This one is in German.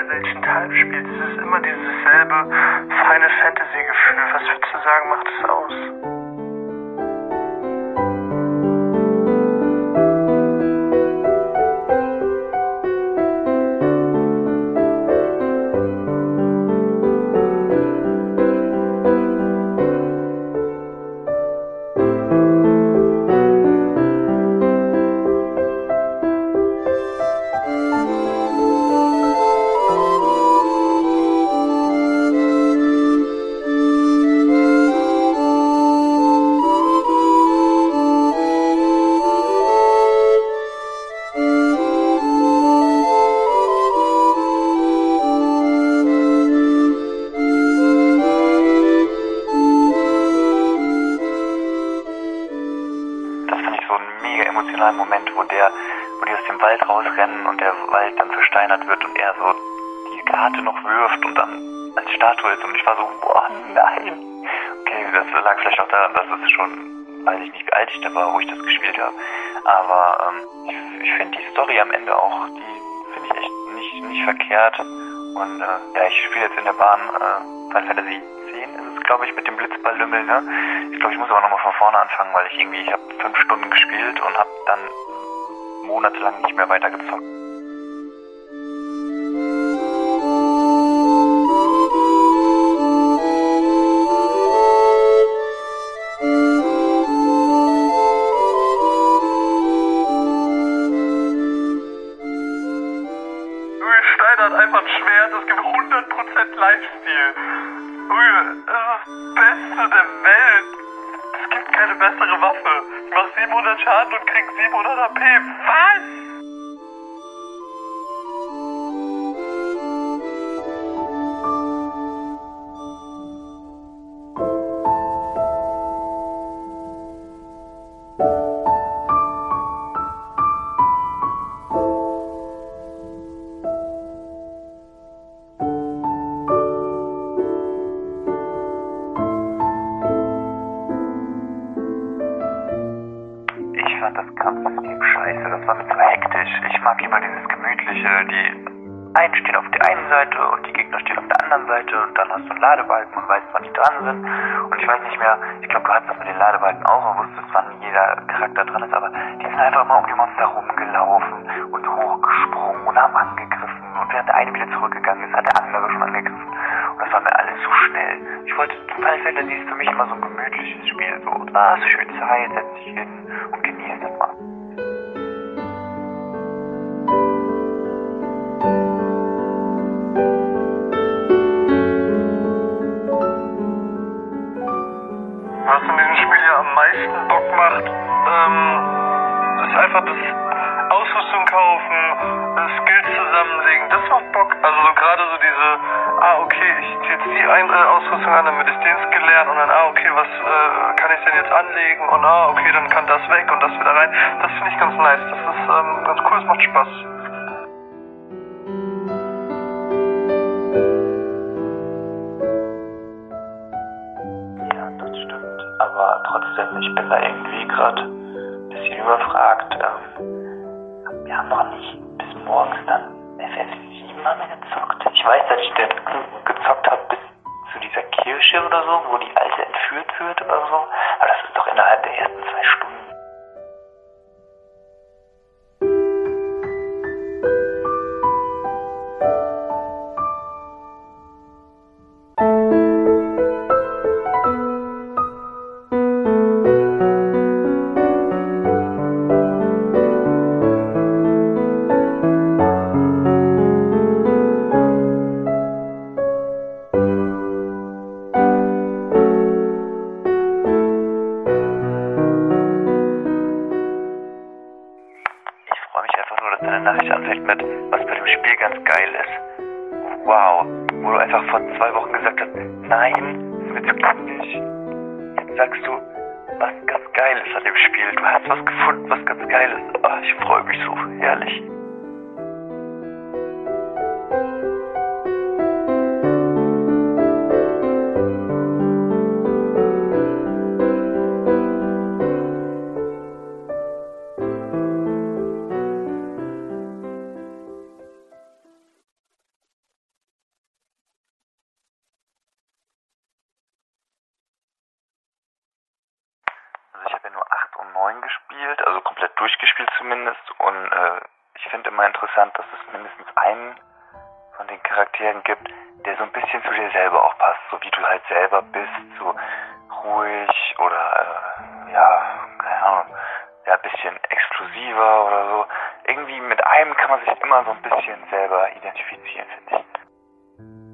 egal welchen Teil spielst. Es ist immer dieses selbe Final Fantasy Gefühl. Was würdest du sagen, macht es aus? Emotionalen Moment, wo der, wo die aus dem Wald rausrennen und der Wald dann versteinert wird und er so die Karte noch wirft und dann als Statue ist und ich war so, boah, nein. Okay, das lag vielleicht auch daran, dass es schon, weiß ich nicht, wie alt ich da war, wo ich das gespielt habe. Aber ähm, ich, ich finde die Story am Ende auch, die finde ich echt nicht, nicht verkehrt. Und äh, ja, ich spiele jetzt in der Bahn äh, Final Fantasy 10 ist es, glaube ich, mit dem Blitzballlümmel, ne? Ich glaube, ich muss aber nochmal von vorne anfangen, weil ich irgendwie, ich habe fünf Stunden gespielt und habe dann monatelang nicht mehr weitergezockt. 100% Lifestyle. Junge, das ist das Beste der Welt. Es gibt keine bessere Waffe. Ich mach 700 Schaden und krieg 700 AP. Was? Gemütliche, die einen stehen auf der einen Seite und die Gegner stehen auf der anderen Seite und dann hast du einen Ladebalken und weißt, wann die dran sind. Und ich weiß nicht mehr, ich glaube, du hattest das mit den Ladebalken auch und wusstest, wann jeder Charakter dran ist, aber die sind einfach immer um die Monster rumgelaufen und hochgesprungen und haben angegriffen. Und während der eine wieder zurückgegangen ist, hat der andere schon angegriffen. Und das war mir alles so schnell. Ich wollte, Final Fantasy ist für mich immer so ein gemütliches Spiel. So, ah, schön Zeit, setz dich hin einfach das Ausrüstung kaufen, Skills zusammenlegen. Das macht Bock. Also so gerade so diese, ah okay, ich zieh jetzt die eine Ausrüstung an, damit ich den Skill lerne und dann, ah okay, was äh, kann ich denn jetzt anlegen und ah okay, dann kann das weg und das wieder rein. Das finde ich ganz nice. Das ist ähm, ganz cool, es macht Spaß. Ja, das stimmt. Aber trotzdem, ich bin da irgendwie gerade ein bisschen überfragt. Ähm, wir haben noch nicht bis morgens dann FF7 haben wir gezockt. Ich weiß, dass ich dann gezockt habe bis zu dieser Kirche oder so, wo die Alte entführt wird oder so. Aber das ist doch innerhalb der ersten zwei Stunden. Mit, was bei dem Spiel ganz geil ist. Wow, wo du einfach vor zwei Wochen gesagt hast, nein, ist mir zu kindisch. Jetzt sagst du, was ganz geil ist an dem Spiel. Du hast was gefunden, was ganz geil ist. Ah, ich freue mich so, herrlich. Um 9 gespielt, also komplett durchgespielt zumindest. Und äh, ich finde immer interessant, dass es mindestens einen von den Charakteren gibt, der so ein bisschen zu dir selber auch passt, so wie du halt selber bist, so ruhig oder äh, ja, keine Ahnung, ja, ein bisschen exklusiver oder so. Irgendwie mit einem kann man sich immer so ein bisschen selber identifizieren, finde ich.